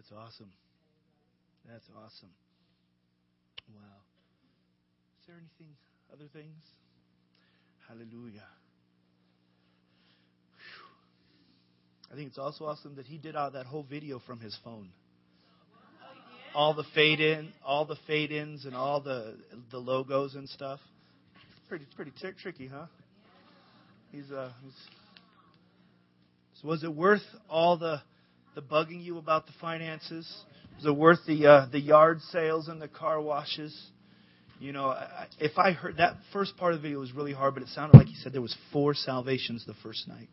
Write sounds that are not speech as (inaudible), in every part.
That's awesome. That's awesome. Wow. Is there anything, other things? Hallelujah. Whew. I think it's also awesome that he did all that whole video from his phone. All the fade in, all the fade ins, and all the the logos and stuff. Pretty pretty t- tricky, huh? He's uh. He's, so was it worth all the the bugging you about the finances? Was it worth the uh, the yard sales and the car washes? You know, if I heard that first part of the video was really hard, but it sounded like he said there was four salvations the first night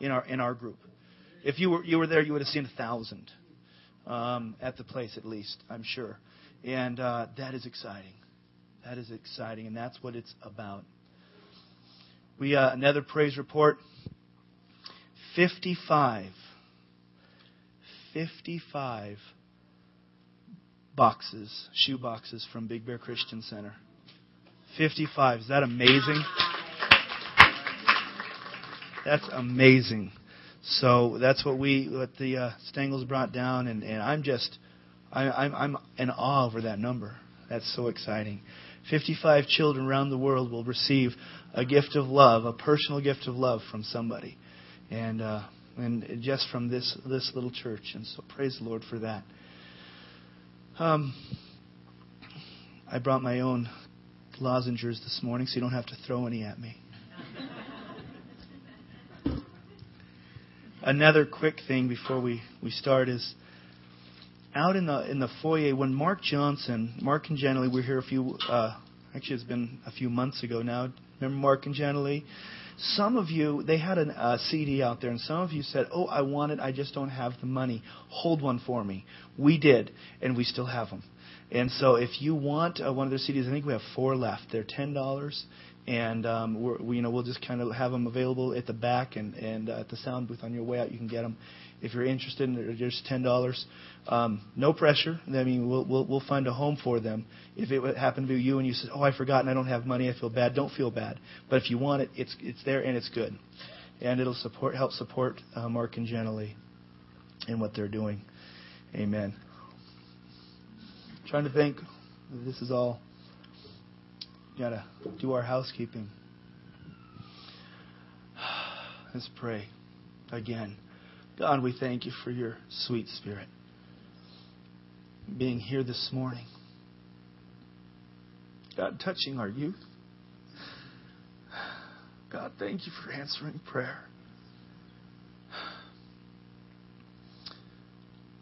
in our in our group. If you were you were there, you would have seen a thousand um, at the place at least, I'm sure. And uh, that is exciting. That is exciting, and that's what it's about. We uh, another praise report. 55 55 boxes, shoe boxes from Big Bear Christian Center. 55. Is that amazing? That's amazing. So that's what we, what the uh, Stengels brought down, and, and I'm just, I, I'm, I'm in awe over that number. That's so exciting. 55 children around the world will receive a gift of love, a personal gift of love from somebody, and uh, and just from this this little church. And so praise the Lord for that. Um, I brought my own lozenges this morning, so you don't have to throw any at me. (laughs) Another quick thing before we, we start is out in the in the foyer when Mark Johnson, Mark and Jenny were here a few. Uh, actually, it's been a few months ago now. Remember Mark and Jenny? Some of you, they had a uh, CD out there, and some of you said, "Oh, I want it. I just don't have the money. Hold one for me." We did, and we still have them. And so, if you want uh, one of their CDs, I think we have four left. They're ten dollars, and um, we're, we, you know we'll just kind of have them available at the back and and uh, at the sound booth on your way out. You can get them if you're interested. They're just ten dollars. Um, no pressure. I mean, we'll, we'll we'll find a home for them. If it happened to you and you said, "Oh, I forgot and I don't have money," I feel bad. Don't feel bad. But if you want it, it's it's there and it's good, and it'll support help support uh, Mark and Jenny in what they're doing. Amen. trying to think. This is all got to do our housekeeping. (sighs) Let's pray again. God, we thank you for your sweet spirit being here this morning. God, touching our youth. God, thank you for answering prayer.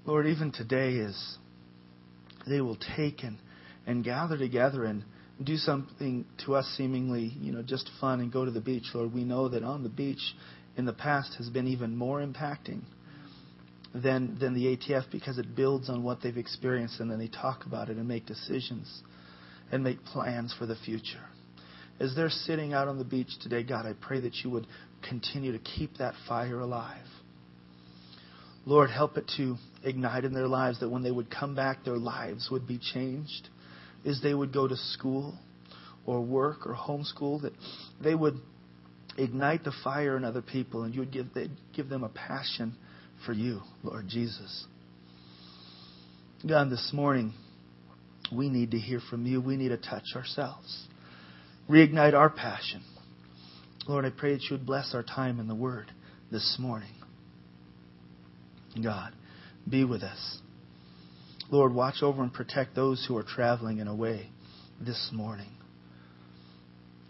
Lord, even today, as they will take and, and gather together and do something to us seemingly, you know, just fun and go to the beach, Lord, we know that on the beach in the past has been even more impacting than than the ATF because it builds on what they've experienced and then they talk about it and make decisions and make plans for the future. As they're sitting out on the beach today, God, I pray that you would continue to keep that fire alive. Lord, help it to ignite in their lives that when they would come back, their lives would be changed is they would go to school or work or homeschool, that they would ignite the fire in other people and you would give, give them a passion for you, Lord Jesus. God, this morning, we need to hear from you. We need to touch ourselves, reignite our passion. Lord, I pray that you would bless our time in the Word this morning. God, be with us. Lord, watch over and protect those who are traveling and away this morning.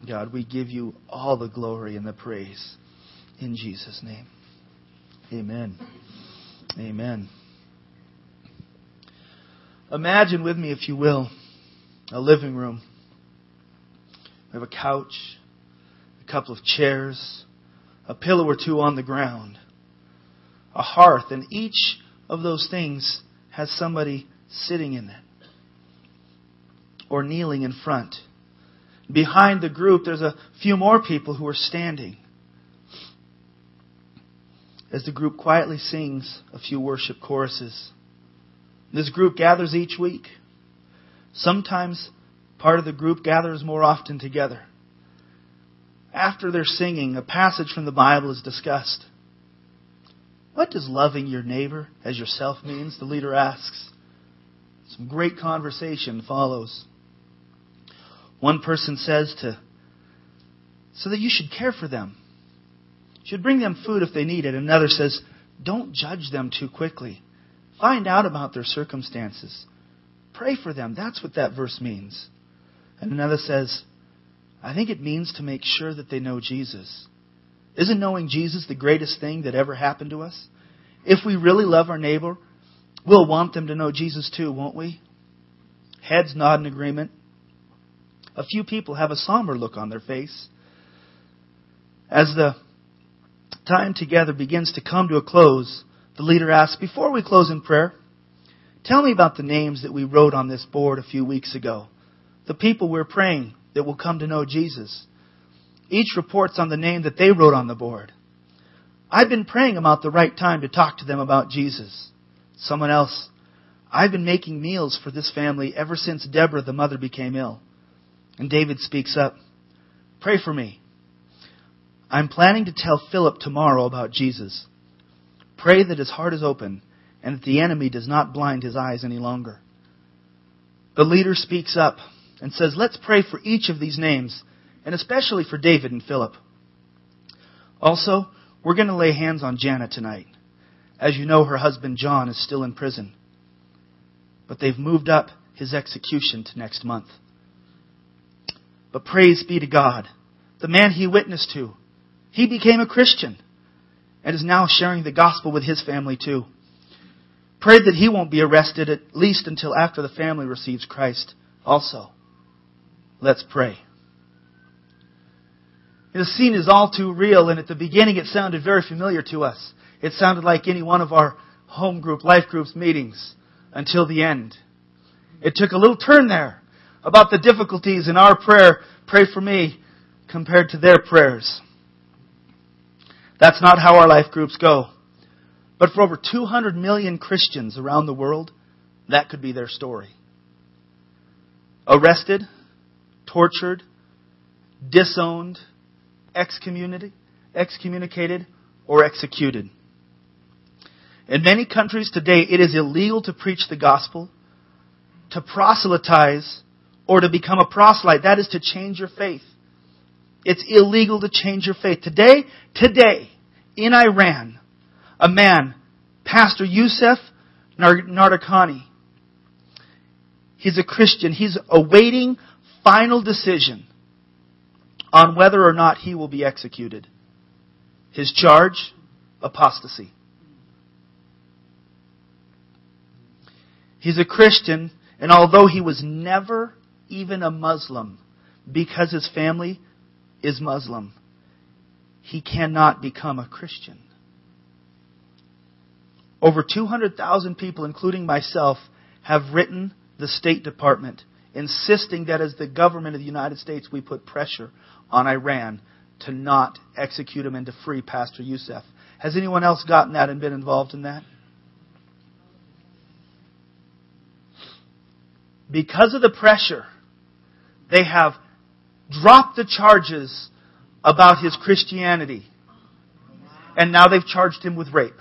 God, we give you all the glory and the praise in Jesus' name. Amen. Amen. Imagine with me, if you will, a living room. We have a couch, a couple of chairs, a pillow or two on the ground, a hearth, and each of those things has somebody sitting in it or kneeling in front. Behind the group, there's a few more people who are standing as the group quietly sings a few worship choruses. This group gathers each week. Sometimes part of the group gathers more often together. After they're singing, a passage from the Bible is discussed. What does loving your neighbor as yourself means? The leader asks. Some great conversation follows. One person says to, so that you should care for them. You should bring them food if they need it. Another says, don't judge them too quickly. Find out about their circumstances. Pray for them. That's what that verse means. And another says, I think it means to make sure that they know Jesus. Isn't knowing Jesus the greatest thing that ever happened to us? If we really love our neighbor, we'll want them to know Jesus too, won't we? Heads nod in agreement. A few people have a somber look on their face. As the time together begins to come to a close, the leader asks, Before we close in prayer, tell me about the names that we wrote on this board a few weeks ago. The people we're praying that will come to know Jesus. Each reports on the name that they wrote on the board. I've been praying about the right time to talk to them about Jesus. Someone else, I've been making meals for this family ever since Deborah, the mother, became ill. And David speaks up, Pray for me. I'm planning to tell Philip tomorrow about Jesus. Pray that his heart is open and that the enemy does not blind his eyes any longer. The leader speaks up and says, Let's pray for each of these names, and especially for David and Philip. Also, we're going to lay hands on Janet tonight. As you know, her husband John is still in prison. But they've moved up his execution to next month. But praise be to God. The man he witnessed to, he became a Christian and is now sharing the gospel with his family too. Pray that he won't be arrested at least until after the family receives Christ also. Let's pray. The scene is all too real, and at the beginning it sounded very familiar to us. It sounded like any one of our home group, life groups meetings until the end. It took a little turn there about the difficulties in our prayer, pray for me, compared to their prayers. That's not how our life groups go. But for over 200 million Christians around the world, that could be their story. Arrested, tortured, disowned, excommunicated, or executed. In many countries today, it is illegal to preach the gospel, to proselytize, or to become a proselyte. That is to change your faith. It's illegal to change your faith. Today, today, in Iran, a man, Pastor Yusuf Nadarkhani, he's a Christian. He's awaiting final decision on whether or not he will be executed. His charge? Apostasy. He's a Christian, and although he was never even a Muslim, because his family is Muslim, he cannot become a Christian. Over 200,000 people, including myself, have written the State Department insisting that as the government of the United States, we put pressure on Iran to not execute him and to free Pastor Yusuf. Has anyone else gotten that and been involved in that? Because of the pressure, they have dropped the charges about his Christianity. And now they've charged him with rape.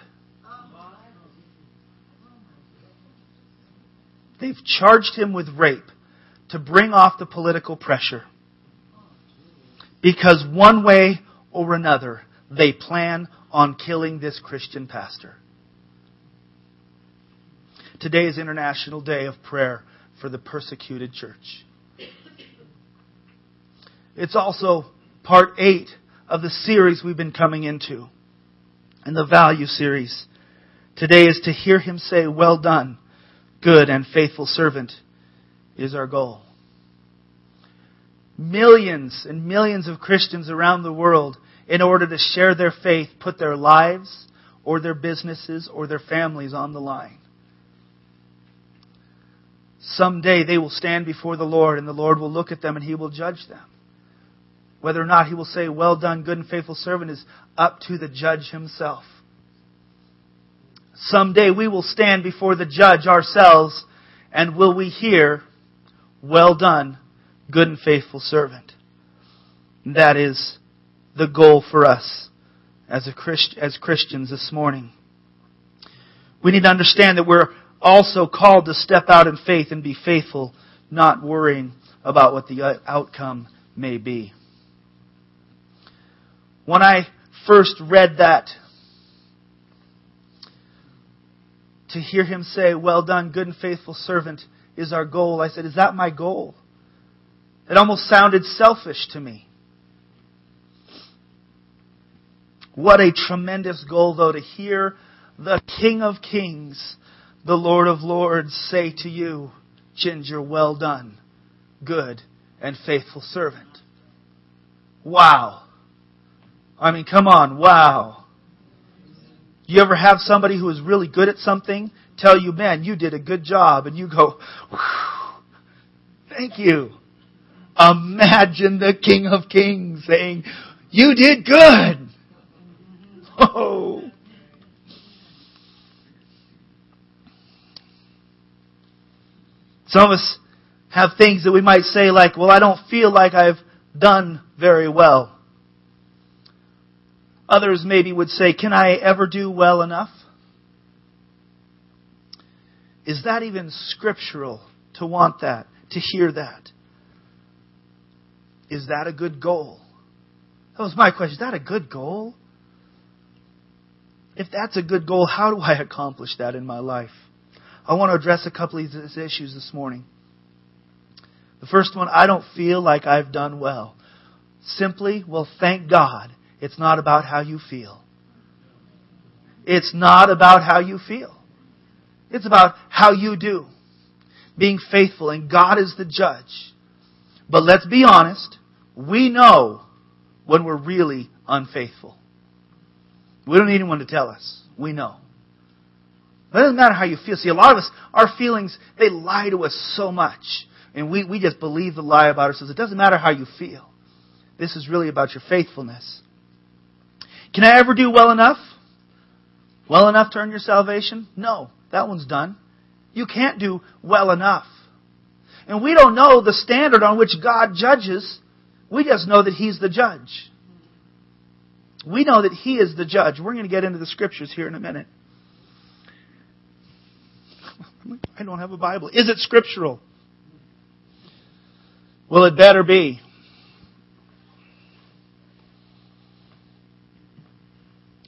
They've charged him with rape to bring off the political pressure. Because one way or another, they plan on killing this Christian pastor. Today is International Day of Prayer for the Persecuted Church. It's also part eight of the series we've been coming into, and the value series. Today is to hear him say, Well done, good and faithful servant, is our goal. Millions and millions of Christians around the world, in order to share their faith, put their lives or their businesses or their families on the line. Someday they will stand before the Lord and the Lord will look at them and He will judge them. Whether or not He will say, Well done, good and faithful servant, is up to the judge Himself. Someday we will stand before the judge ourselves and will we hear, Well done, good and faithful servant. That is the goal for us as, a Christ, as Christians this morning. We need to understand that we're also called to step out in faith and be faithful, not worrying about what the uh, outcome may be. When I first read that, to hear him say, Well done, good and faithful servant, is our goal, I said, Is that my goal? It almost sounded selfish to me. What a tremendous goal, though, to hear the King of Kings, the Lord of Lords, say to you, Ginger, well done, good and faithful servant. Wow. I mean, come on, wow. You ever have somebody who is really good at something tell you, man, you did a good job, and you go, thank you. Imagine the King of Kings saying, you did good. Oh. Some of us have things that we might say like, well, I don't feel like I've done very well. Others maybe would say, can I ever do well enough? Is that even scriptural to want that, to hear that? Is that a good goal? That was my question. Is that a good goal? If that's a good goal, how do I accomplish that in my life? I want to address a couple of these issues this morning. The first one, I don't feel like I've done well. Simply, well, thank God, it's not about how you feel. It's not about how you feel. It's about how you do. Being faithful, and God is the judge. But let's be honest, we know when we're really unfaithful. We don't need anyone to tell us. We know. It doesn't matter how you feel. See, a lot of us, our feelings, they lie to us so much. And we, we just believe the lie about ourselves. It doesn't matter how you feel. This is really about your faithfulness. Can I ever do well enough? Well enough to earn your salvation? No, that one's done. You can't do well enough. And we don't know the standard on which God judges. We just know that He's the judge. We know that He is the judge. We're going to get into the scriptures here in a minute. (laughs) I don't have a Bible. Is it scriptural? Well, it better be.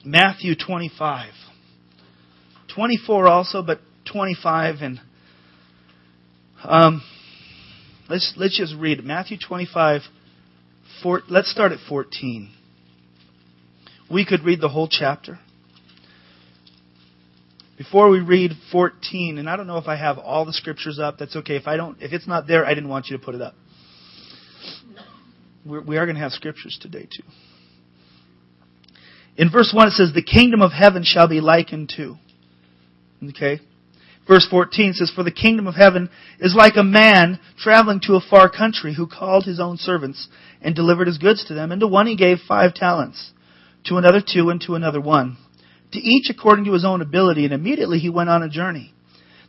Matthew 25. 24 also, but 25 and um, let's let's just read. Matthew 25. Four, let's start at 14. We could read the whole chapter. Before we read 14, and I don't know if I have all the scriptures up. That's okay. If I don't, if it's not there, I didn't want you to put it up. We're, we are going to have scriptures today too. In verse 1 it says, The kingdom of heaven shall be likened to. Okay? Verse 14 says, For the kingdom of heaven is like a man traveling to a far country who called his own servants and delivered his goods to them. And to one he gave five talents, to another two, and to another one. To each according to his own ability, and immediately he went on a journey.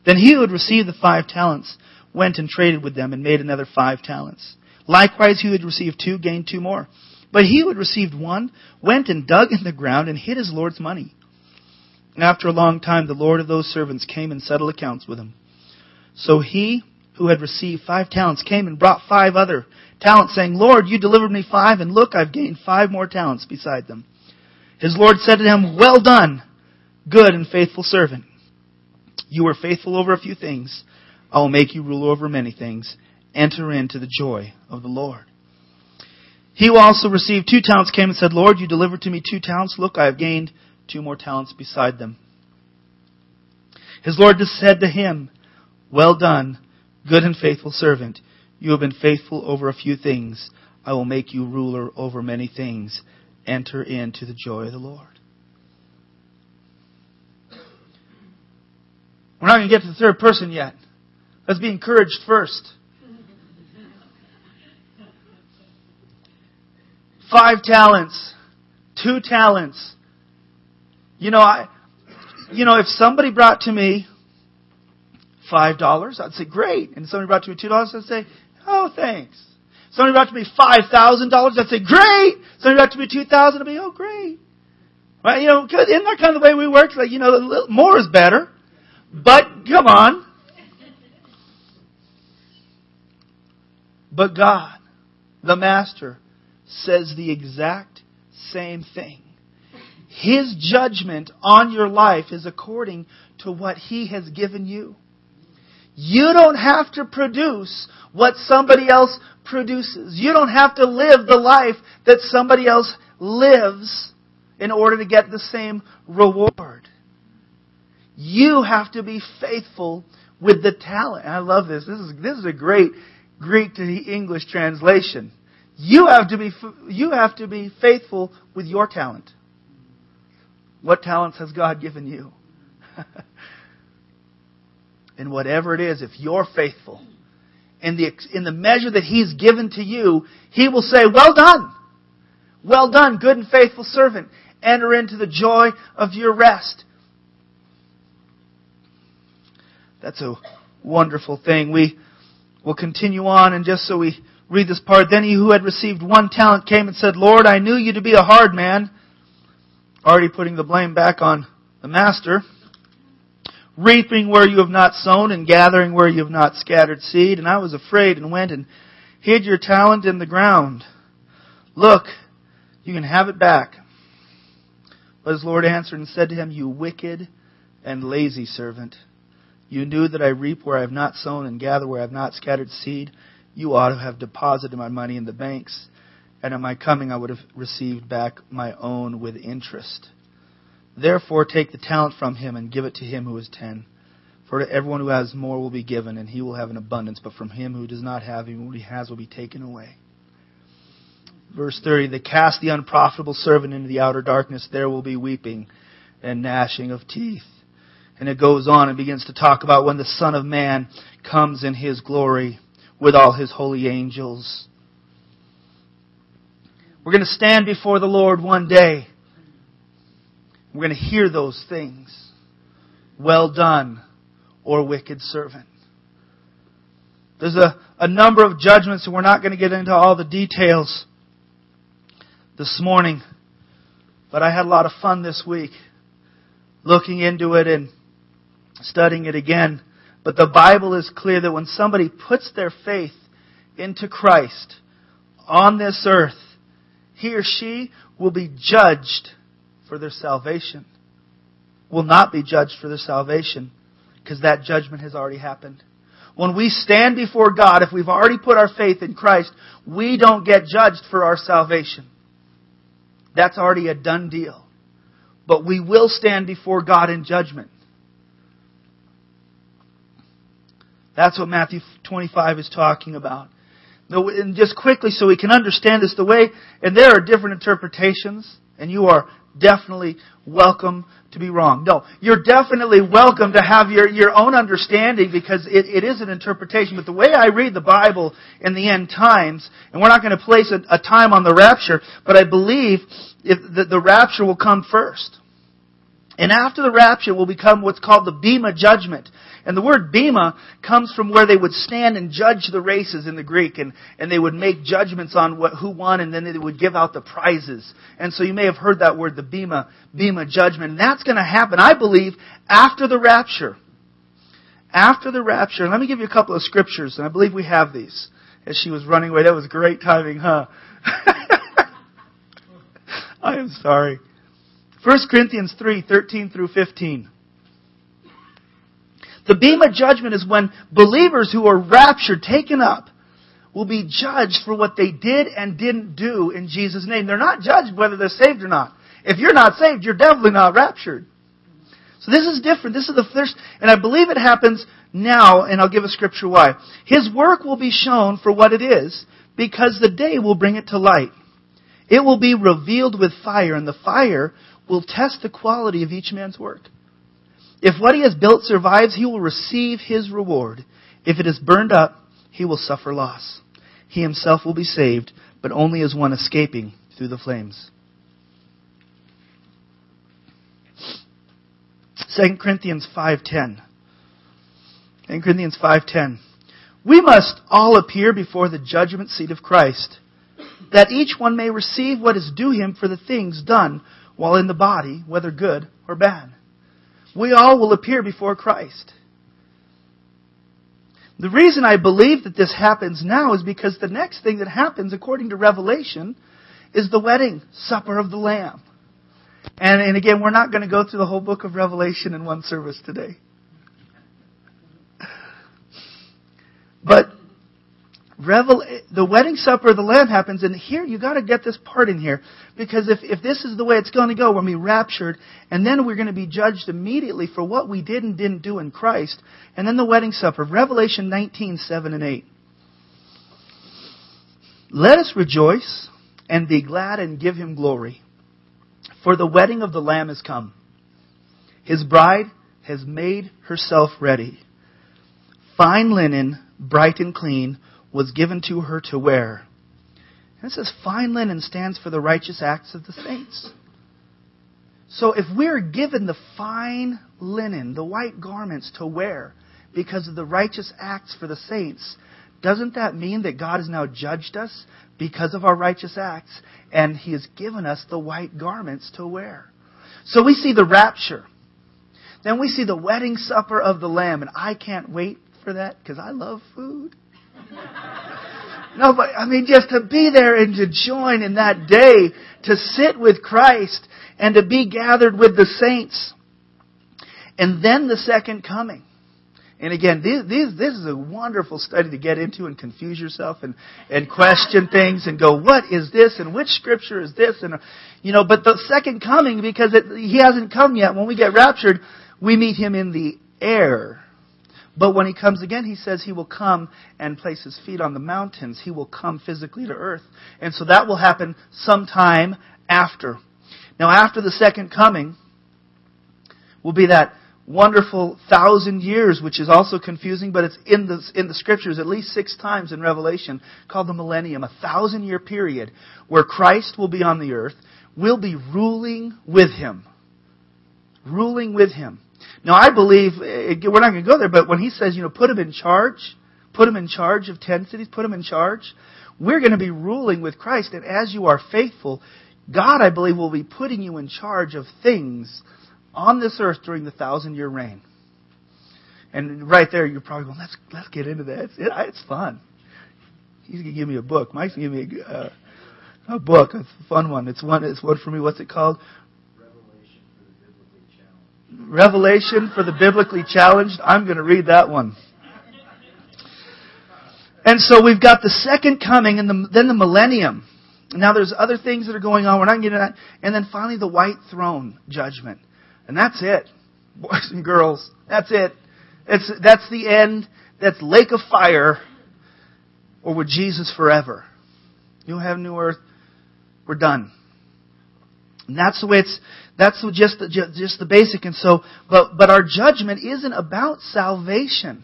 Then he who had received the five talents went and traded with them and made another five talents. Likewise, he who had received two gained two more. But he who had received one went and dug in the ground and hid his Lord's money. After a long time, the Lord of those servants came and settled accounts with him. So he who had received five talents came and brought five other talents, saying, Lord, you delivered me five, and look, I've gained five more talents beside them. His Lord said to him, Well done, good and faithful servant. You were faithful over a few things. I will make you rule over many things enter into the joy of the Lord. He who also received two talents came and said, Lord, you delivered to me two talents. Look, I have gained two more talents beside them. His Lord said to him, Well done, good and faithful servant. You have been faithful over a few things. I will make you ruler over many things. Enter into the joy of the Lord. We're not going to get to the third person yet. Let's be encouraged first. five talents, two talents. You know, I, you know, if somebody brought to me five dollars, I'd say great. And somebody brought to me two dollars, I'd say, oh, thanks. Somebody brought to me five thousand dollars, I'd say great. Somebody brought to me two thousand, I'd be oh great. Right? You know, because isn't that kind of the way we work? Like, you know, more is better. But, come on. But God, the Master, says the exact same thing. His judgment on your life is according to what He has given you. You don't have to produce what somebody else produces. You don't have to live the life that somebody else lives in order to get the same reward. You have to be faithful with the talent. I love this. This is, this is a great Greek to English translation. You have to be, you have to be faithful with your talent. What talents has God given you? (laughs) and whatever it is, if you're faithful, in the, in the measure that He's given to you, He will say, well done. Well done, good and faithful servant. Enter into the joy of your rest. That's a wonderful thing. We will continue on, and just so we read this part, then he who had received one talent came and said, Lord, I knew you to be a hard man. Already putting the blame back on the master. Reaping where you have not sown and gathering where you have not scattered seed. And I was afraid and went and hid your talent in the ground. Look, you can have it back. But his Lord answered and said to him, You wicked and lazy servant. You knew that I reap where I have not sown and gather where I have not scattered seed. You ought to have deposited my money in the banks, and at my coming I would have received back my own with interest. Therefore take the talent from him and give it to him who has ten. For to everyone who has more will be given, and he will have an abundance, but from him who does not have, even what he has will be taken away. Verse 30, they cast the unprofitable servant into the outer darkness. There will be weeping and gnashing of teeth. And it goes on and begins to talk about when the Son of Man comes in His glory with all His holy angels. We're going to stand before the Lord one day. We're going to hear those things. Well done, or wicked servant. There's a, a number of judgments, and we're not going to get into all the details this morning, but I had a lot of fun this week looking into it and studying it again. But the Bible is clear that when somebody puts their faith into Christ on this earth, he or she will be judged for their salvation. Will not be judged for their salvation because that judgment has already happened. When we stand before God, if we've already put our faith in Christ, we don't get judged for our salvation. That's already a done deal. But we will stand before God in judgment. That's what Matthew 25 is talking about. And just quickly so we can understand this, the way, and there are different interpretations, and you are definitely welcome to be wrong. No, you're definitely welcome to have your, your own understanding because it, it is an interpretation. But the way I read the Bible in the end times, and we're not going to place a, a time on the rapture, but I believe if the, the rapture will come first. And after the rapture will become what's called the Bema judgment. And the word Bema comes from where they would stand and judge the races in the Greek, and, and they would make judgments on what, who won, and then they would give out the prizes. And so you may have heard that word, the Bema, Bema judgment. And that's going to happen, I believe, after the rapture. After the rapture. Let me give you a couple of scriptures, and I believe we have these. As she was running away, that was great timing, huh? (laughs) I am sorry. 1 Corinthians 3, 13 through 15. The Bema judgment is when believers who are raptured, taken up, will be judged for what they did and didn't do in Jesus' name. They're not judged whether they're saved or not. If you're not saved, you're definitely not raptured. So this is different. This is the first, and I believe it happens now, and I'll give a scripture why. His work will be shown for what it is, because the day will bring it to light. It will be revealed with fire, and the fire will test the quality of each man's work. If what he has built survives, he will receive his reward. If it is burned up, he will suffer loss. He himself will be saved, but only as one escaping through the flames. 2 Corinthians 5:10. 2 Corinthians 5:10. We must all appear before the judgment seat of Christ, that each one may receive what is due him for the things done while in the body, whether good or bad. We all will appear before Christ. The reason I believe that this happens now is because the next thing that happens, according to Revelation, is the wedding supper of the Lamb. And, and again, we're not going to go through the whole book of Revelation in one service today. But Revel, the wedding supper of the Lamb happens, and here you got to get this part in here because if if this is the way it's going to go, we're going to be raptured, and then we're going to be judged immediately for what we did and didn't do in Christ, and then the wedding supper, Revelation 19, 7 and 8. Let us rejoice and be glad and give him glory, for the wedding of the Lamb is come. His bride has made herself ready. Fine linen, bright and clean was given to her to wear. And it says fine linen stands for the righteous acts of the saints. So if we're given the fine linen, the white garments to wear because of the righteous acts for the saints, doesn't that mean that God has now judged us because of our righteous acts and He has given us the white garments to wear? So we see the rapture. Then we see the wedding supper of the Lamb, and I can't wait for that because I love food. (laughs) No, but I mean, just to be there and to join in that day, to sit with Christ and to be gathered with the saints. And then the second coming. And again, this, this, this is a wonderful study to get into and confuse yourself and, and question things and go, what is this and which scripture is this? And, you know, but the second coming, because it, he hasn't come yet, when we get raptured, we meet him in the air. But when he comes again, he says he will come and place his feet on the mountains. He will come physically to earth. And so that will happen sometime after. Now, after the second coming will be that wonderful thousand years, which is also confusing, but it's in the, in the scriptures at least six times in Revelation, called the millennium, a thousand year period where Christ will be on the earth. We'll be ruling with him. Ruling with him. Now, I believe, eh, we're not going to go there, but when he says, you know, put him in charge, put him in charge of 10 cities, put him in charge, we're going to be ruling with Christ. And as you are faithful, God, I believe, will be putting you in charge of things on this earth during the thousand year reign. And right there, you're probably going, let's, let's get into that. It's, it, it's fun. He's going to give me a book. Mike's going to give me a, uh, a book, a fun one. It's one, it's one for me. What's it called? Revelation for the biblically challenged. I'm going to read that one. And so we've got the second coming and the, then the millennium. Now there's other things that are going on. We're not getting that. And then finally the white throne judgment. And that's it. Boys and girls. That's it. It's, that's the end. That's lake of fire or with Jesus forever. You'll have new earth. We're done. And that's the way it's, that's just the, just the basic. And so, but, but our judgment isn't about salvation.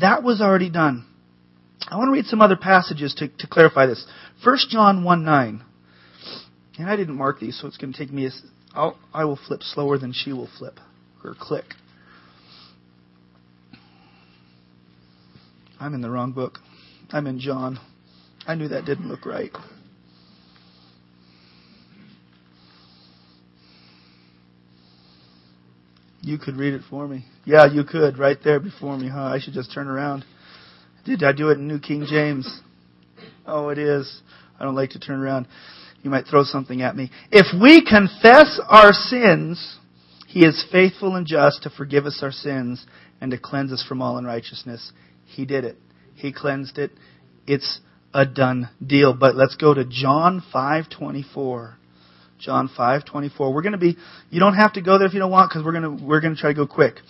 That was already done. I want to read some other passages to, to clarify this. 1 John 1 9. And I didn't mark these, so it's going to take me a, I'll, I will flip slower than she will flip or click. I'm in the wrong book. I'm in John. I knew that didn't look right. You could read it for me. Yeah, you could, right there before me, huh? I should just turn around. Did I do it in New King James? Oh, it is. I don't like to turn around. You might throw something at me. If we confess our sins, He is faithful and just to forgive us our sins and to cleanse us from all unrighteousness. He did it. He cleansed it. It's a done deal. But let's go to John 5:24. John 5:24. We're going to be you don't have to go there if you don't want cuz we're going to we're going to try to go quick.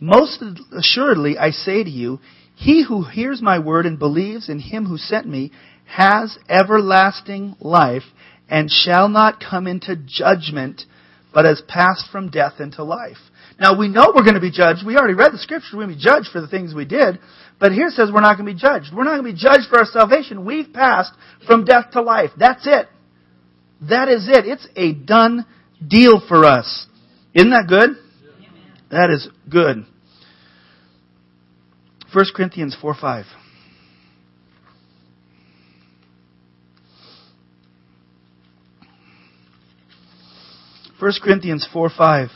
Most assuredly I say to you, he who hears my word and believes in him who sent me has everlasting life and shall not come into judgment but has passed from death into life. Now we know we're going to be judged. We already read the scripture. We're going to be judged for the things we did. But here it says we're not going to be judged. We're not going to be judged for our salvation. We've passed from death to life. That's it. That is it. It's a done deal for us. Isn't that good? That is good. 1 Corinthians 4 5. First Corinthians 4 5.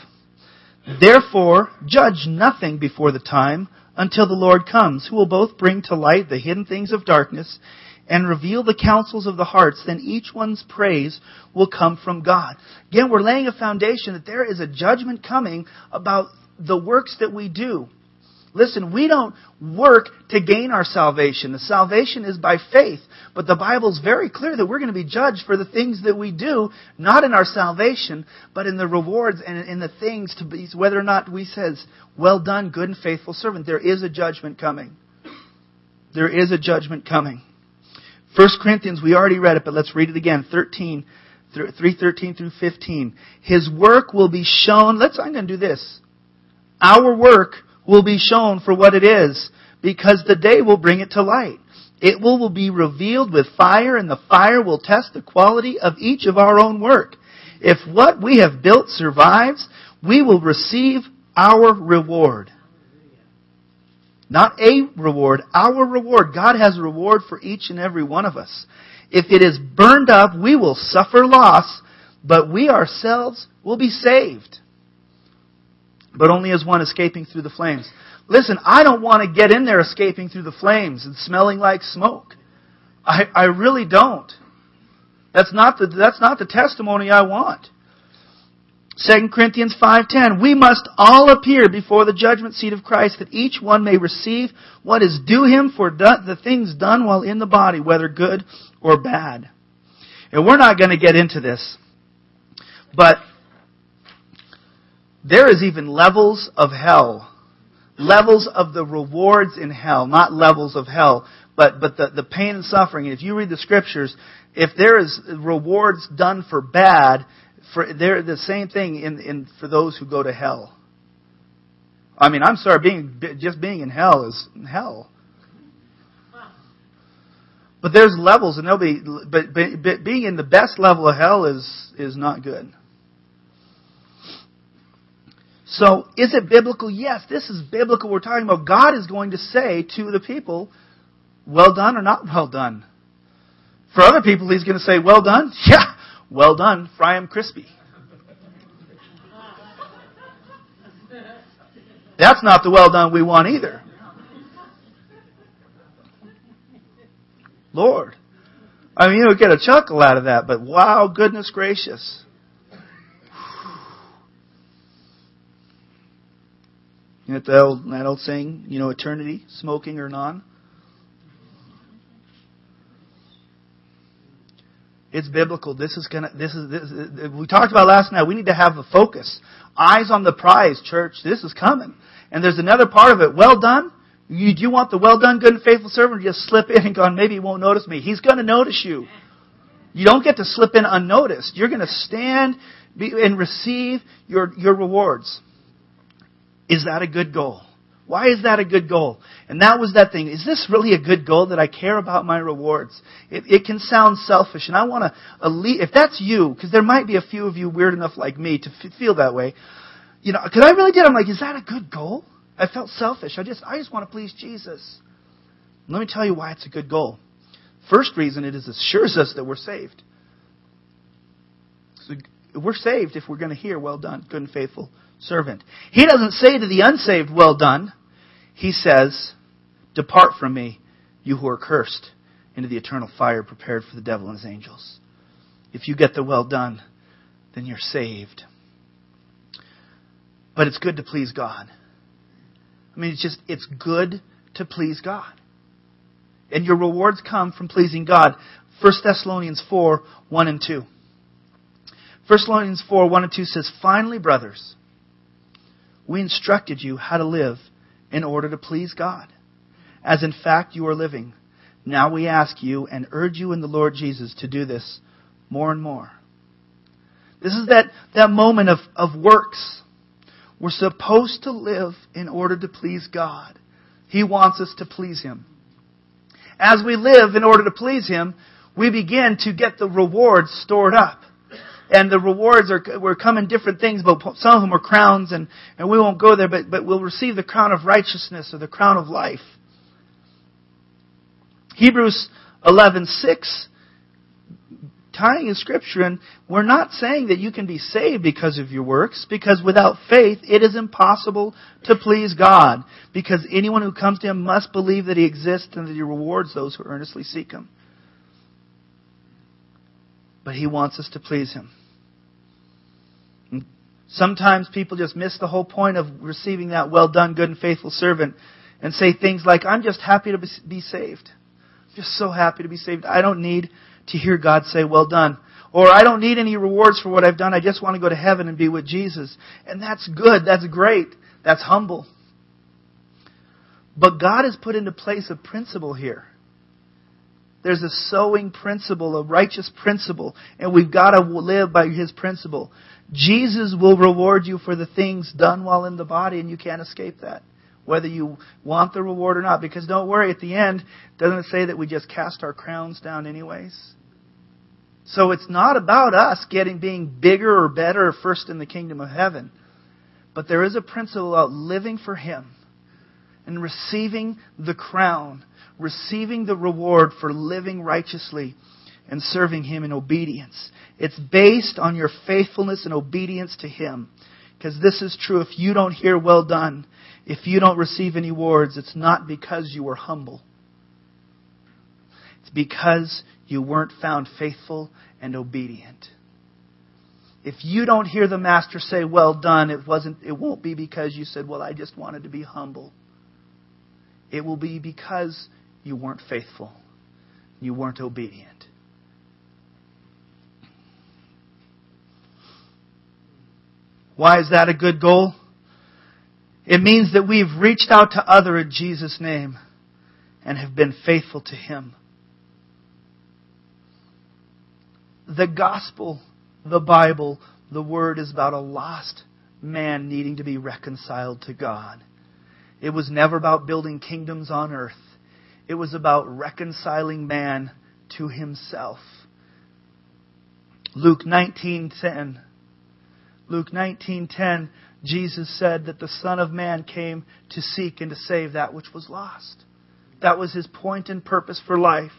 Therefore, judge nothing before the time until the Lord comes, who will both bring to light the hidden things of darkness and reveal the counsels of the hearts, then each one's praise will come from God. Again, we're laying a foundation that there is a judgment coming about the works that we do. Listen, we don't work to gain our salvation. The salvation is by faith. But the Bible's very clear that we're going to be judged for the things that we do, not in our salvation, but in the rewards and in the things to be, whether or not we says, well done, good and faithful servant. There is a judgment coming. There is a judgment coming. 1 Corinthians, we already read it, but let's read it again. 13, 313 through 15. His work will be shown. Let's, I'm going to do this. Our work will be shown for what it is because the day will bring it to light. It will, will be revealed with fire and the fire will test the quality of each of our own work. If what we have built survives, we will receive our reward. Not a reward, our reward. God has a reward for each and every one of us. If it is burned up, we will suffer loss, but we ourselves will be saved but only as one escaping through the flames. Listen, I don't want to get in there escaping through the flames and smelling like smoke. I, I really don't. That's not the, that's not the testimony I want. 2 Corinthians 5:10 We must all appear before the judgment seat of Christ that each one may receive what is due him for the things done while in the body whether good or bad. And we're not going to get into this. But there is even levels of hell. Levels of the rewards in hell, not levels of hell, but, but the, the pain and suffering. And if you read the scriptures, if there is rewards done for bad, for, they're the same thing in, in, for those who go to hell. I mean, I'm sorry, being, just being in hell is hell. But there's levels, and there'll be, but, but, but being in the best level of hell is, is not good. So, is it biblical? Yes, this is biblical. We're talking about God is going to say to the people, well done or not well done. For other people, He's going to say, well done? (laughs) Yeah, well done, fry 'em crispy. That's not the well done we want either. Lord. I mean, you get a chuckle out of that, but wow, goodness gracious. You know that old, that old saying, you know, eternity, smoking or non? It's biblical. This is gonna, this is, this, we talked about last night. We need to have a focus. Eyes on the prize, church. This is coming. And there's another part of it. Well done. You, do you want the well done, good and faithful servant? Just slip in and go, maybe he won't notice me. He's going to notice you. You don't get to slip in unnoticed. You're going to stand and receive your, your rewards. Is that a good goal? Why is that a good goal? And that was that thing. Is this really a good goal that I care about my rewards? It, it can sound selfish, and I want to, if that's you, because there might be a few of you weird enough like me to f- feel that way, you know, because I really did. I'm like, is that a good goal? I felt selfish. I just, I just want to please Jesus. Let me tell you why it's a good goal. First reason, it is assures us that we're saved. So we're saved if we're going to hear, well done, good and faithful servant. He doesn't say to the unsaved, well done. He says, depart from me, you who are cursed, into the eternal fire prepared for the devil and his angels. If you get the well done, then you're saved. But it's good to please God. I mean, it's just, it's good to please God. And your rewards come from pleasing God. 1 Thessalonians 4, 1 and 2. 1 Thessalonians 4, 1 and 2 says, Finally, brothers, we instructed you how to live in order to please God, as in fact you are living. Now we ask you and urge you in the Lord Jesus to do this more and more. This is that, that moment of, of works. We're supposed to live in order to please God. He wants us to please Him. As we live in order to please Him, we begin to get the rewards stored up and the rewards are will come different things, but some of them are crowns, and, and we won't go there, but, but we'll receive the crown of righteousness or the crown of life. Hebrews 11:6 tying in Scripture, and we're not saying that you can be saved because of your works, because without faith it is impossible to please God, because anyone who comes to Him must believe that He exists and that He rewards those who earnestly seek Him. But He wants us to please Him. Sometimes people just miss the whole point of receiving that well done, good and faithful servant and say things like, I'm just happy to be saved. I'm just so happy to be saved. I don't need to hear God say, well done. Or I don't need any rewards for what I've done. I just want to go to heaven and be with Jesus. And that's good. That's great. That's humble. But God has put into place a principle here. There's a sowing principle, a righteous principle, and we've got to live by His principle. Jesus will reward you for the things done while in the body, and you can't escape that. Whether you want the reward or not. Because don't worry, at the end, doesn't it say that we just cast our crowns down anyways? So it's not about us getting being bigger or better or first in the kingdom of heaven. But there is a principle about living for Him and receiving the crown, receiving the reward for living righteously and serving Him in obedience. It's based on your faithfulness and obedience to Him. Because this is true. If you don't hear well done, if you don't receive any rewards, it's not because you were humble. It's because you weren't found faithful and obedient. If you don't hear the master say, well done, it wasn't, it won't be because you said, well, I just wanted to be humble. It will be because you weren't faithful. You weren't obedient. Why is that a good goal? It means that we've reached out to other in Jesus' name and have been faithful to Him. The gospel, the Bible, the Word is about a lost man needing to be reconciled to God. It was never about building kingdoms on earth. It was about reconciling man to himself. Luke 19:10 Luke 19:10 Jesus said that the Son of Man came to seek and to save that which was lost. That was his point and purpose for life.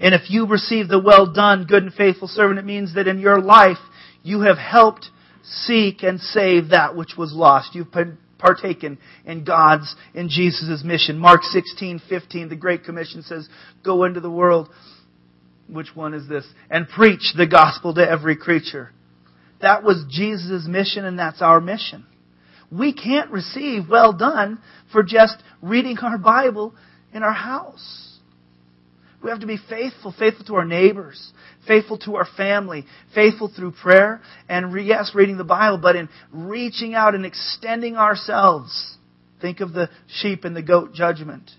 And if you receive the well done, good and faithful servant, it means that in your life you have helped seek and save that which was lost. You've partaken in God's, in Jesus' mission. Mark 16:15, the Great Commission says, "Go into the world." Which one is this? And preach the gospel to every creature. That was Jesus' mission and that's our mission. We can't receive well done for just reading our Bible in our house. We have to be faithful, faithful to our neighbors, faithful to our family, faithful through prayer, and yes, reading the Bible, but in reaching out and extending ourselves. Think of the sheep and the goat judgment.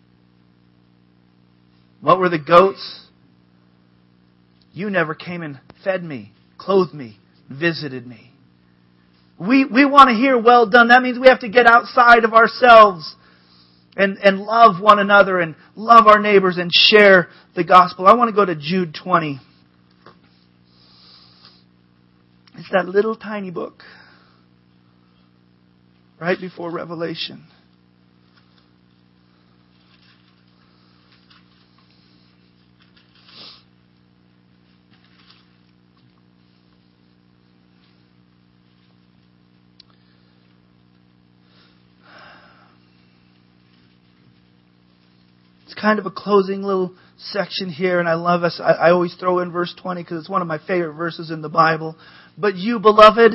What were the goats? You never came and fed me, clothed me, visited me. We, we want to hear well done. That means we have to get outside of ourselves and, and love one another and love our neighbors and share the gospel. I want to go to Jude 20. It's that little tiny book right before Revelation. Kind of a closing little section here, and I love us. I, I always throw in verse 20 because it's one of my favorite verses in the Bible. But you, beloved,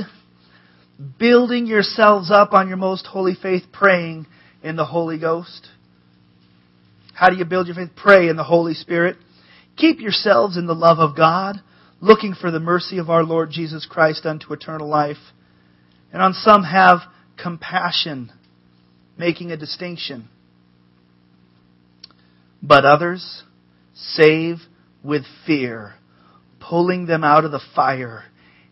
building yourselves up on your most holy faith, praying in the Holy Ghost. How do you build your faith? Pray in the Holy Spirit. Keep yourselves in the love of God, looking for the mercy of our Lord Jesus Christ unto eternal life. And on some have compassion, making a distinction but others save with fear, pulling them out of the fire,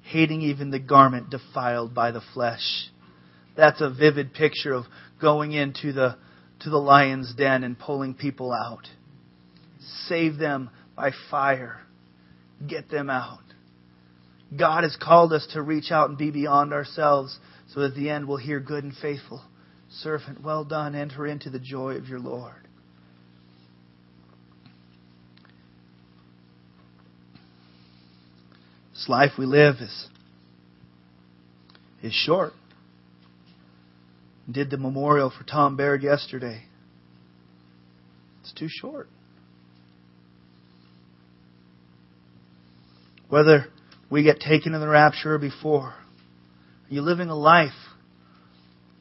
hating even the garment defiled by the flesh. That's a vivid picture of going into the to the lion's den and pulling people out. Save them by fire. Get them out. God has called us to reach out and be beyond ourselves so that at the end we'll hear good and faithful servant, well done, enter into the joy of your Lord. This life we live is, is short. Did the memorial for Tom Baird yesterday. It's too short. Whether we get taken in the rapture or before, are you living a life?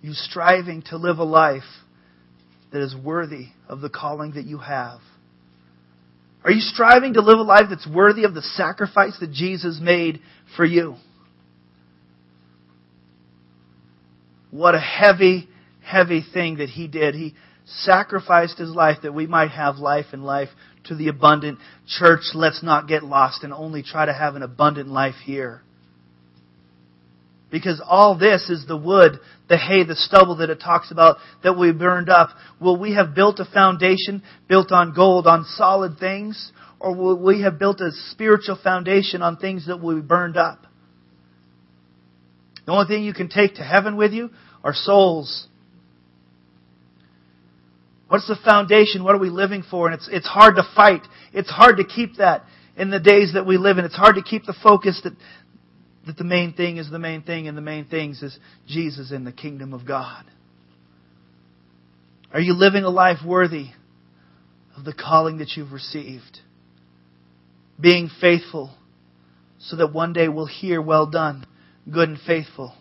Are you striving to live a life that is worthy of the calling that you have? Are you striving to live a life that's worthy of the sacrifice that Jesus made for you? What a heavy, heavy thing that he did. He sacrificed his life that we might have life and life to the abundant. Church, let's not get lost and only try to have an abundant life here. Because all this is the wood, the hay, the stubble that it talks about that we burned up. Will we have built a foundation built on gold, on solid things? Or will we have built a spiritual foundation on things that will be burned up? The only thing you can take to heaven with you are souls. What's the foundation? What are we living for? And it's, it's hard to fight. It's hard to keep that in the days that we live in. It's hard to keep the focus that, that the main thing is the main thing and the main things is Jesus in the kingdom of God. Are you living a life worthy of the calling that you've received? Being faithful so that one day we'll hear, well done, good and faithful.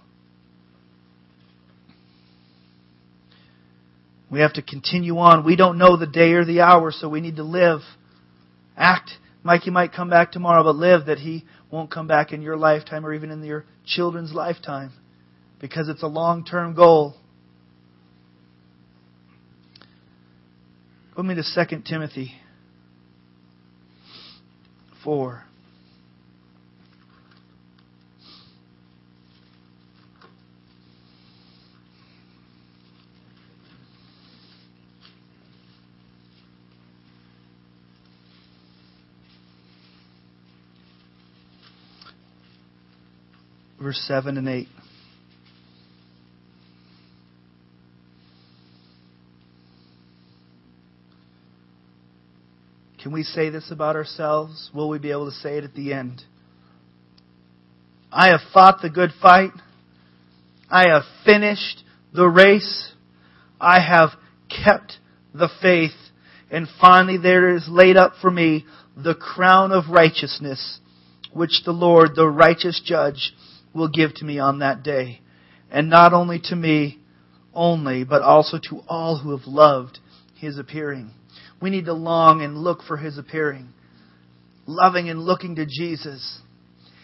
We have to continue on. We don't know the day or the hour, so we need to live. Act. Mikey might come back tomorrow, but live that he won't come back in your lifetime or even in your children's lifetime because it's a long term goal. Go with me to 2 Timothy 4. Verse 7 and 8. Can we say this about ourselves? Will we be able to say it at the end? I have fought the good fight. I have finished the race. I have kept the faith. And finally there is laid up for me the crown of righteousness, which the Lord, the righteous judge, will give to me on that day. And not only to me only, but also to all who have loved His appearing. We need to long and look for His appearing. Loving and looking to Jesus.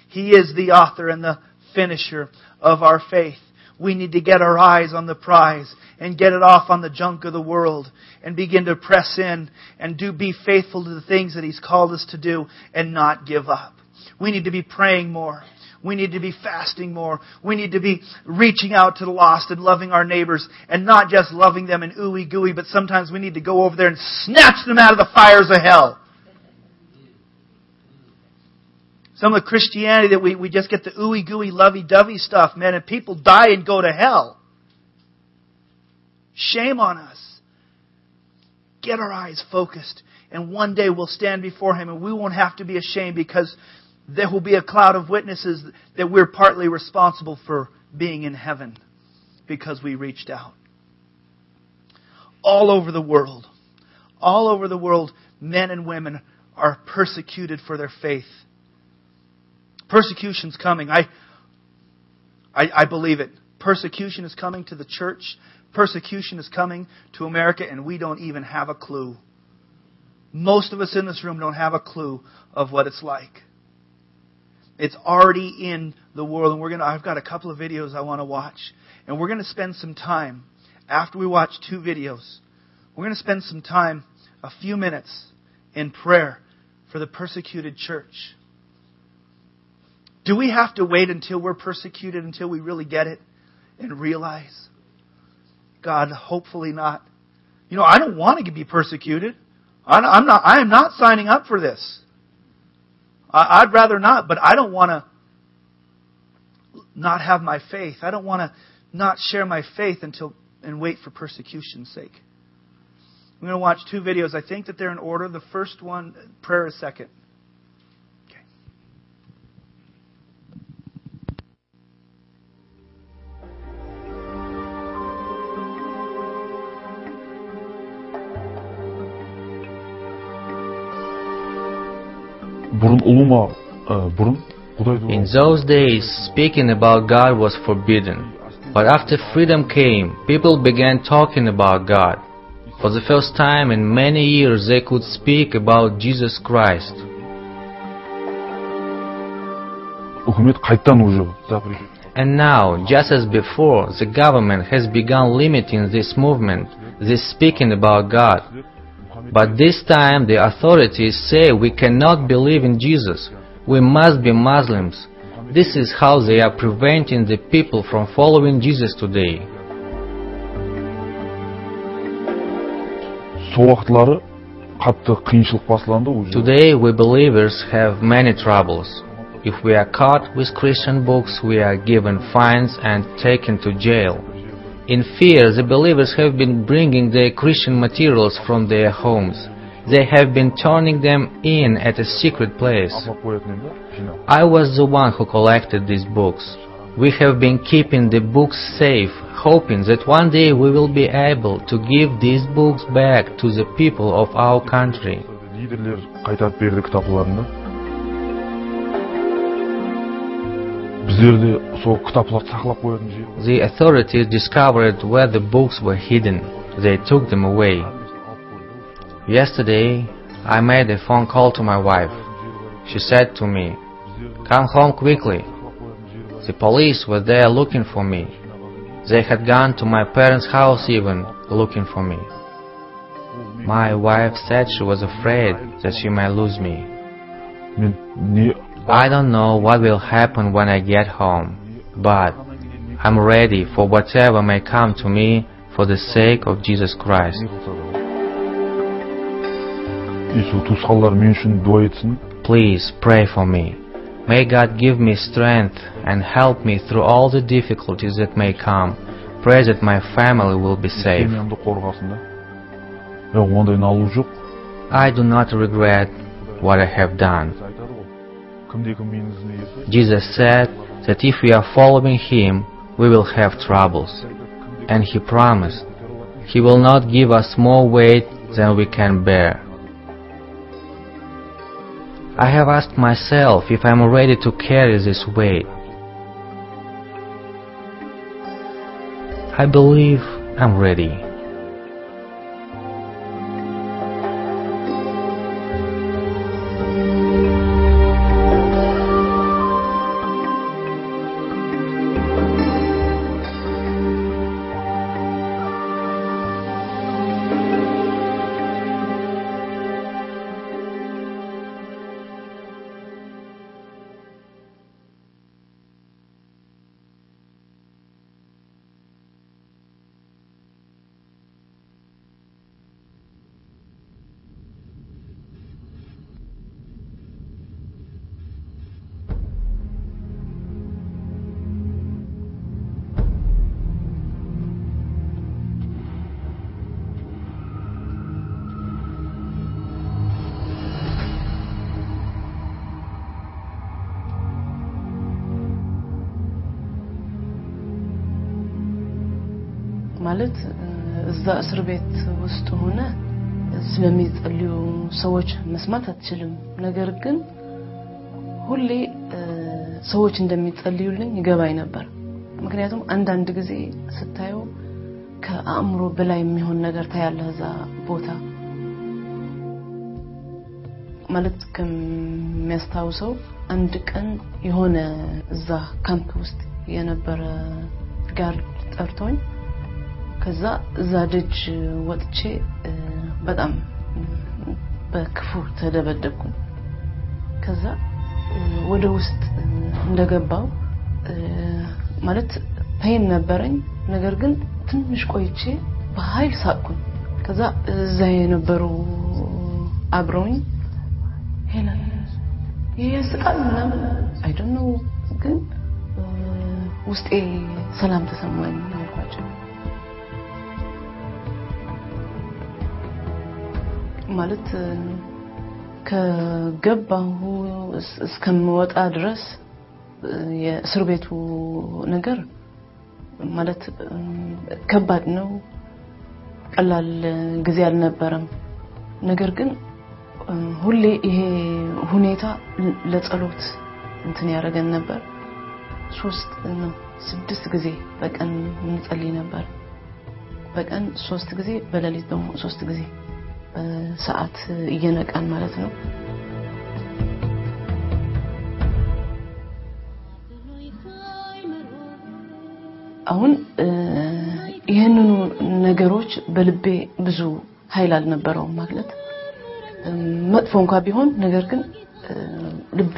He is the author and the finisher of our faith. We need to get our eyes on the prize and get it off on the junk of the world and begin to press in and do be faithful to the things that He's called us to do and not give up. We need to be praying more. We need to be fasting more. We need to be reaching out to the lost and loving our neighbors and not just loving them in ooey gooey, but sometimes we need to go over there and snatch them out of the fires of hell. Some of the Christianity that we, we just get the ooey gooey lovey dovey stuff, man, and people die and go to hell. Shame on us. Get our eyes focused and one day we'll stand before Him and we won't have to be ashamed because there will be a cloud of witnesses that we're partly responsible for being in heaven because we reached out. All over the world, all over the world, men and women are persecuted for their faith. Persecution's coming. I, I, I believe it. Persecution is coming to the church. Persecution is coming to America, and we don't even have a clue. Most of us in this room don't have a clue of what it's like. It's already in the world, and we're gonna. I've got a couple of videos I want to watch, and we're gonna spend some time after we watch two videos. We're gonna spend some time, a few minutes, in prayer for the persecuted church. Do we have to wait until we're persecuted until we really get it and realize? God, hopefully not. You know, I don't want to be persecuted. I'm not. I am not signing up for this. I'd rather not, but I don't want to not have my faith. I don't want to not share my faith until and wait for persecution's sake. I'm going to watch two videos. I think that they're in order. The first one, prayer is second. In those days, speaking about God was forbidden. But after freedom came, people began talking about God. For the first time in many years, they could speak about Jesus Christ. And now, just as before, the government has begun limiting this movement, this speaking about God. But this time the authorities say we cannot believe in Jesus, we must be Muslims. This is how they are preventing the people from following Jesus today. Today we believers have many troubles. If we are caught with Christian books, we are given fines and taken to jail. In fear, the believers have been bringing their Christian materials from their homes. They have been turning them in at a secret place. апарып қоятын едім да жинап I was the one who collected these books. We have been keeping the books safe, hoping that one day we will be able to give these books back to the people of our country. лидерлер қайтарып берді кітапларын да біздер де сол кітапларды сақлап қоятын жер бар. the authorities discovered where the books were hidden. They took them away. Yesterday, I made a phone call to my wife. She said to me, Come home quickly. The police were there looking for me. They had gone to my parents' house even, looking for me. My wife said she was afraid that she might lose me. I don't know what will happen when I get home, but I'm ready for whatever may come to me for the sake of Jesus Christ. Please pray for me. May God give me strength and help me through all the difficulties that may come. Pray that my family will be safe. I do not regret what I have done. Jesus said that if we are following Him, we will have troubles. And He promised He will not give us more weight than we can bear. I have asked myself if I am ready to carry this weight. I believe I'm ready. እዛ እስር ቤት ውስጥ ሆነ ስለሚጸልዩ ሰዎች መስማት አትችልም። ነገር ግን ሁሌ ሰዎች እንደሚጸልዩልኝ ይገባኝ ነበር። ምክንያቱም አንዳንድ ጊዜ ስታየው ከአእምሮ በላይ የሚሆን ነገር ታያለህ እዛ ቦታ ማለት ከሚያስታውሰው አንድ ቀን የሆነ እዛ ካምፕ ውስጥ የነበረ ጋርድ ጠርቶኝ ከዛ እዛ ደጅ ወጥቼ በጣም በክፉ ተደበደብኩኝ። ከዛ ወደ ውስጥ እንደገባው ማለት ፔን ነበረኝ። ነገር ግን ትንሽ ቆይቼ በኃይል ሳቅኩኝ። ከዛ እዛ የነበሩ አብረውኝ ሄለን ይሄ ያስቃል ምናምን አይ ዶንት ኖ ግን ውስጤ ሰላም ተሰማኝ አልኳቸው። ማለት ከገባሁ እስ- እስከምወጣ ድረስ የእስር ቤቱ ነገር ማለት ከባድ ነው። ቀላል ጊዜ አልነበረም። ነገር ግን ሁሌ ይሄ ሁኔታ ለጸሎት እንትን ያደረገን ነበር። ሶስት ነው ስድስት ጊዜ በቀን እንጸልይ ነበር። በቀን ሶስት ጊዜ፣ በሌሊት ደግሞ ሶስት ጊዜ በሰዓት እየነቃን ማለት ነው። አሁን ይህንኑ ነገሮች በልቤ ብዙ ኃይል አልነበረውም ማለት መጥፎ እንኳ ቢሆን ነገር ግን ልቤ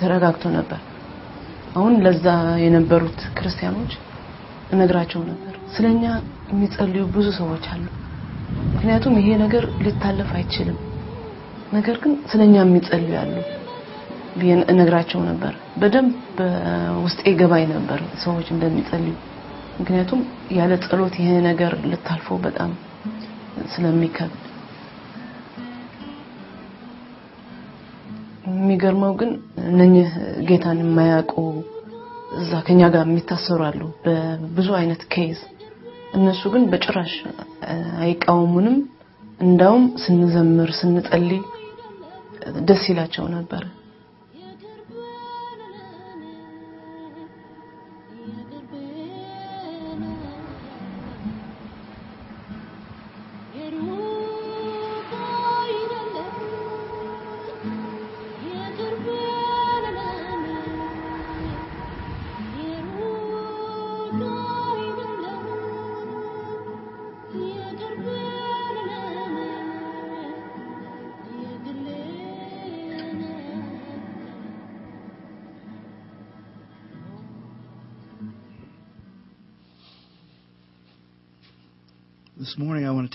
ተረጋግቶ ነበር። አሁን ለዛ የነበሩት ክርስቲያኖች እነግራቸው ነበር። ስለኛ የሚጸልዩ ብዙ ሰዎች አሉ። ምክንያቱም ይሄ ነገር ሊታለፍ አይችልም። ነገር ግን ስለኛ የሚጸልዩ ብዬ እነግራቸው ነበር። በደንብ በውስጤ ገባኝ ነበር ሰዎች እንደሚጸልዩ። ምክንያቱም ያለ ጸሎት ይሄ ነገር ልታልፈው በጣም ስለሚከብድ የሚገርመው ግን እነኚህ ጌታን የማያውቁ እዛ ከኛ ጋር የሚታሰሩ አሉ በብዙ አይነት ኬዝ። እነሱ ግን በጭራሽ አይቃወሙንም። እንዳውም ስንዘምር ስንጸልይ ደስ ይላቸው ነበር።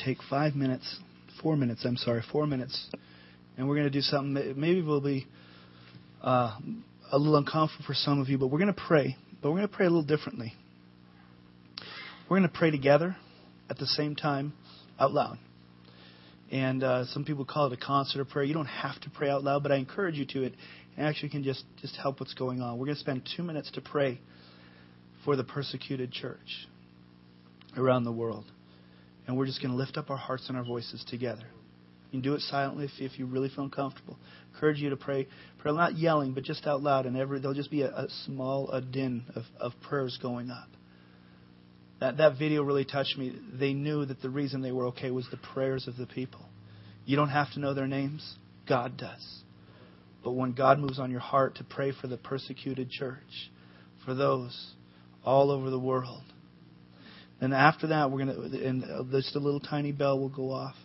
take five minutes, four minutes, I'm sorry, four minutes, and we're going to do something that maybe will be uh, a little uncomfortable for some of you, but we're going to pray. But we're going to pray a little differently. We're going to pray together at the same time out loud. And uh, some people call it a concert of prayer. You don't have to pray out loud, but I encourage you to. It actually can just, just help what's going on. We're going to spend two minutes to pray for the persecuted church around the world. And we're just going to lift up our hearts and our voices together. You can do it silently if, if you really feel uncomfortable. Encourage you to pray, pray not yelling, but just out loud, and every there'll just be a, a small a din of, of prayers going up. That that video really touched me. They knew that the reason they were okay was the prayers of the people. You don't have to know their names. God does. But when God moves on your heart to pray for the persecuted church, for those all over the world, and after that, we're going to, and just a little tiny bell will go off.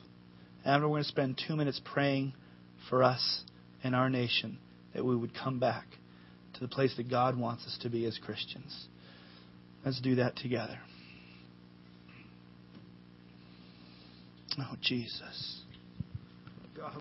After, we're going to spend two minutes praying for us and our nation that we would come back to the place that God wants us to be as Christians. Let's do that together. Oh, Jesus. God.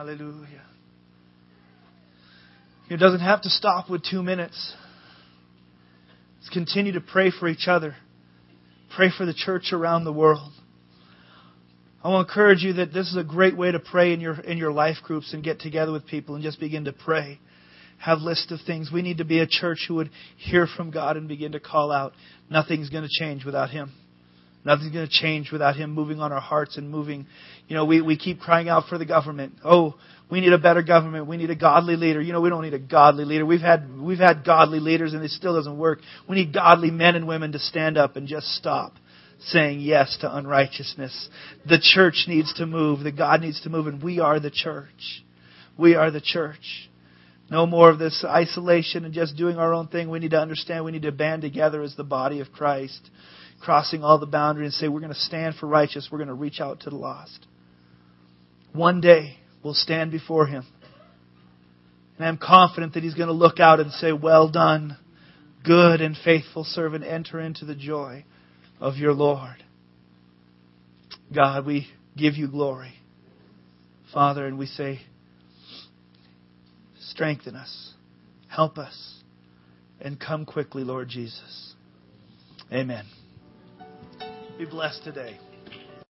Hallelujah. It doesn't have to stop with two minutes. Let's continue to pray for each other. Pray for the church around the world. I want to encourage you that this is a great way to pray in your in your life groups and get together with people and just begin to pray. Have lists of things. We need to be a church who would hear from God and begin to call out. Nothing's going to change without Him. Nothing's going to change without Him moving on our hearts and moving. You know, we, we keep crying out for the government. Oh, we need a better government. We need a godly leader. You know, we don't need a godly leader. We've had, we've had godly leaders and it still doesn't work. We need godly men and women to stand up and just stop saying yes to unrighteousness. The church needs to move. The God needs to move, and we are the church. We are the church. No more of this isolation and just doing our own thing. We need to understand we need to band together as the body of Christ, crossing all the boundaries and say we're going to stand for righteous. We're going to reach out to the lost. One day we'll stand before Him. And I'm confident that He's going to look out and say, Well done, good and faithful servant. Enter into the joy of your Lord. God, we give you glory. Father, and we say, strengthen us, help us, and come quickly, Lord Jesus. Amen. Be blessed today.